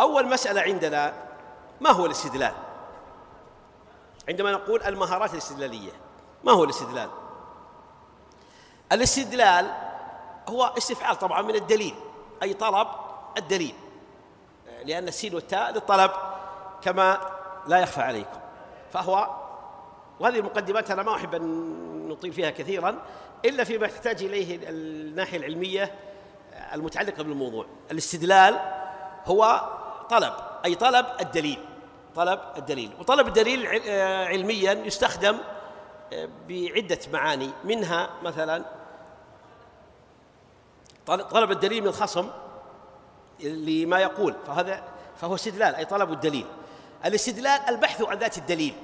أول مسألة عندنا ما هو الاستدلال؟ عندما نقول المهارات الاستدلالية ما هو الاستدلال؟ الاستدلال هو استفعال طبعا من الدليل أي طلب الدليل لأن السين والتاء للطلب كما لا يخفى عليكم. فهو وهذه المقدمات أنا ما أحب أن نطيل فيها كثيرا إلا فيما تحتاج إليه الناحية العلمية المتعلقة بالموضوع. الاستدلال هو طلب أي طلب الدليل طلب الدليل وطلب الدليل علميا يستخدم بعدة معاني منها مثلا طلب الدليل من الخصم لما يقول فهذا فهو استدلال أي طلب الدليل. الاستدلال البحث عن ذات الدليل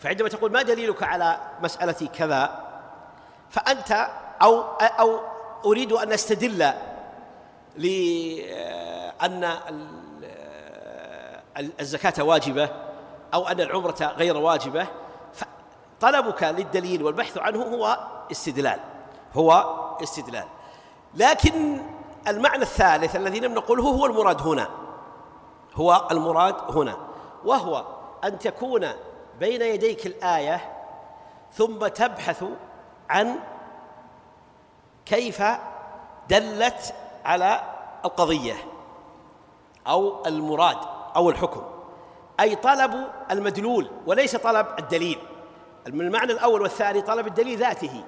فعندما تقول ما دليلك على مسألة كذا فأنت أو أو أريد أن أستدل لأن الزكاة واجبة أو أن العمرة غير واجبة طلبك للدليل والبحث عنه هو استدلال هو استدلال. لكن المعنى الثالث الذي لم نقله هو المراد هنا هو المراد هنا وهو أن تكون بين يديك الآية ثم تبحث عن كيف دلت على القضية أو المراد. أو الحكم. أي طلب المدلول وليس طلب الدليل. المعنى الأول والثاني طلب الدليل ذاته.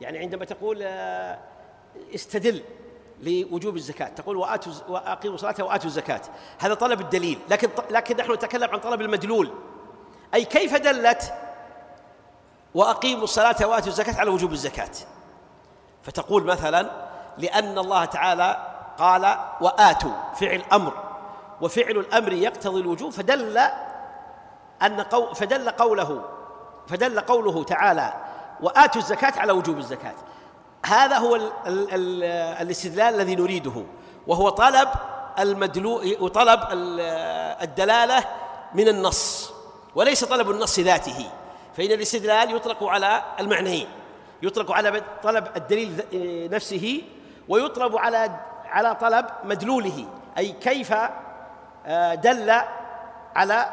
يعني عندما تقول آه، استدل لوجوب الزكاة. تقول وآتوا وأقيموا الصلاة وآتوا الزكاة. هذا طلب الدليل. لكن لكن نحن نتكلم عن طلب المدلول. أي كيف دلت وأقيموا الصلاة وآتوا الزكاة على وجوب الزكاة؟ فتقول مثلا لأن الله تعالى قال وآتوا فعل أمر. وفعل الأمر يقتضي الوجوب فدل أن قو فدل قوله فدل قوله تعالى وآتوا الزكاة على وجوب الزكاة. هذا هو ال ال ال الاستدلال الذي نريده وهو طلب المدلو وطلب الدلالة من النص وليس طلب النص ذاته فإن الاستدلال يطلق على المعنيين يطلق على طلب الدليل نفسه ويطلب على على طلب مدلوله أي كيف دل على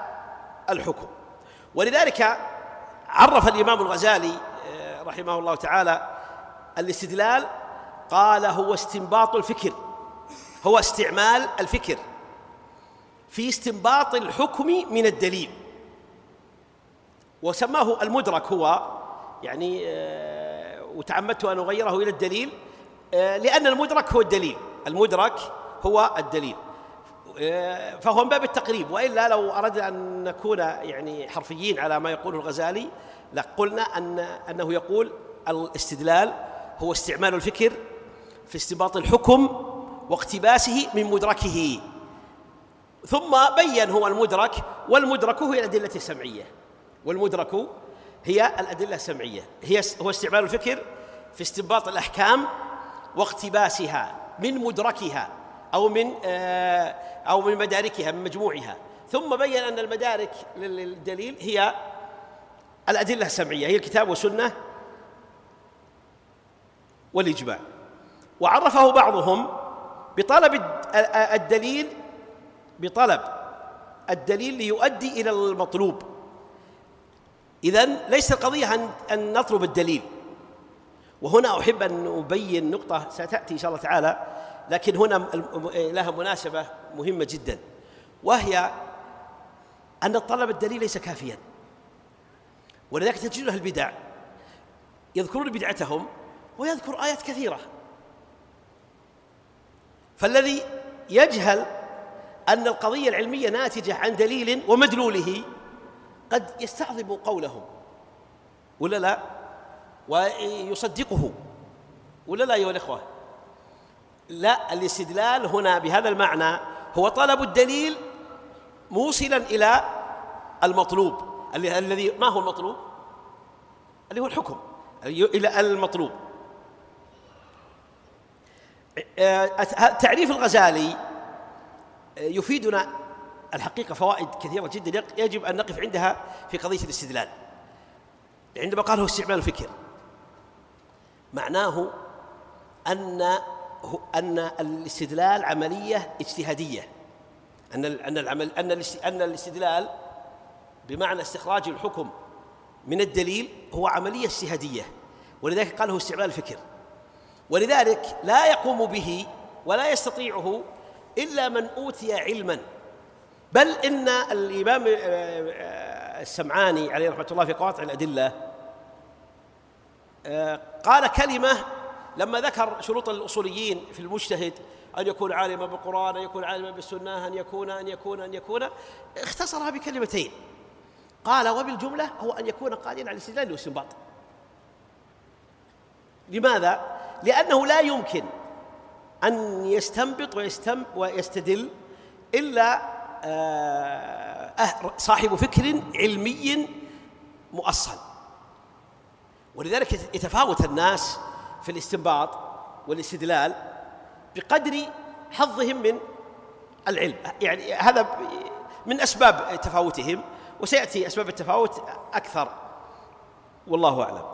الحكم. ولذلك عرف الإمام الغزالي آه، رحمه الله تعالى الاستدلال قال هو استنباط الفكر هو استعمال الفكر في استنباط الحكم من الدليل. وسماه المدرك هو يعني آه، وتعمدت أن أغيره إلى الدليل آه، لأن المدرك هو الدليل المدرك هو الدليل. آه، فهو من باب التقريب. وإلا لو أردنا أن نكون يعني حرفيين على ما يقوله الغزالي لقلنا أن أنه يقول الاستدلال هو استعمال الفكر في استنباط الحكم واقتباسه من مدركه. ثم بين هو المدرك والمدرك هي الأدلة السمعية. والمدرك هي الأدلة السمعية. هي هو استعمال الفكر في استنباط الأحكام واقتباسها من مدركها. أو من آه، أو من مداركها من مجموعها. ثم بين أن المدارك للدليل هي الأدلة السمعية هي الكتاب والسنة والإجماع. وعرفه بعضهم بطلب الدليل بطلب الدليل ليؤدي إلى المطلوب. إذن ليس القضية أن نطلب الدليل. وهنا أحب أن أبين نقطة ستأتي إن شاء الله تعالى. لكن هنا لها مناسبة مهمة جدا وهي أن طلب الدليل ليس كافيا. ولذلك تجد أهل البدع يذكرون بدعتهم ويذكر آيات كثيرة. فالذي يجهل أن القضية العلمية ناتجة عن دليل ومدلوله قد يستعظم قولهم. ولا لا؟ ويصدقه. ولا لا أيها الإخوة لا الاستدلال هنا بهذا المعنى هو طلب الدليل موصلا إلى المطلوب الذي ما هو المطلوب؟ اللي هو الحكم إلى المطلوب. تعريف الغزالي يفيدنا الحقيقة فوائد كثيرة جدا يجب أن نقف عندها في قضية الاستدلال. عندما قال هو استعمال الفكر معناه أن أن الاستدلال عملية اجتهادية. أن أن العمل أن أن الاستدلال بمعنى استخراج الحكم من الدليل هو عملية اجتهادية. ولذلك قال هو استعمال الفكر. ولذلك لا يقوم به ولا يستطيعه إلا من أوتي علما. بل إن الإمام آه، آه، السمعاني عليه رحمة الله في قواطع الأدلة آه، قال كلمة لما ذكر شروط الأصوليين في المجتهد أن يكون عالما بالقرآن أن يكون عالما بالسنة أن يكون أن يكون أن يكون اختصرها بكلمتين. قال وبالجملة هو أن يكون قادرا على الاستدلال والاستنباط. لماذا؟ لأنه لا يمكن أن يستنبط ويستم ويستدل إلا آه، صاحب فكر علمي مؤصل. ولذلك يتفاوت الناس في الاستنباط والاستدلال بقدر حظهم من العلم. يعني هذا من أسباب تفاوتهم وسيأتي أسباب التفاوت أكثر. والله أعلم.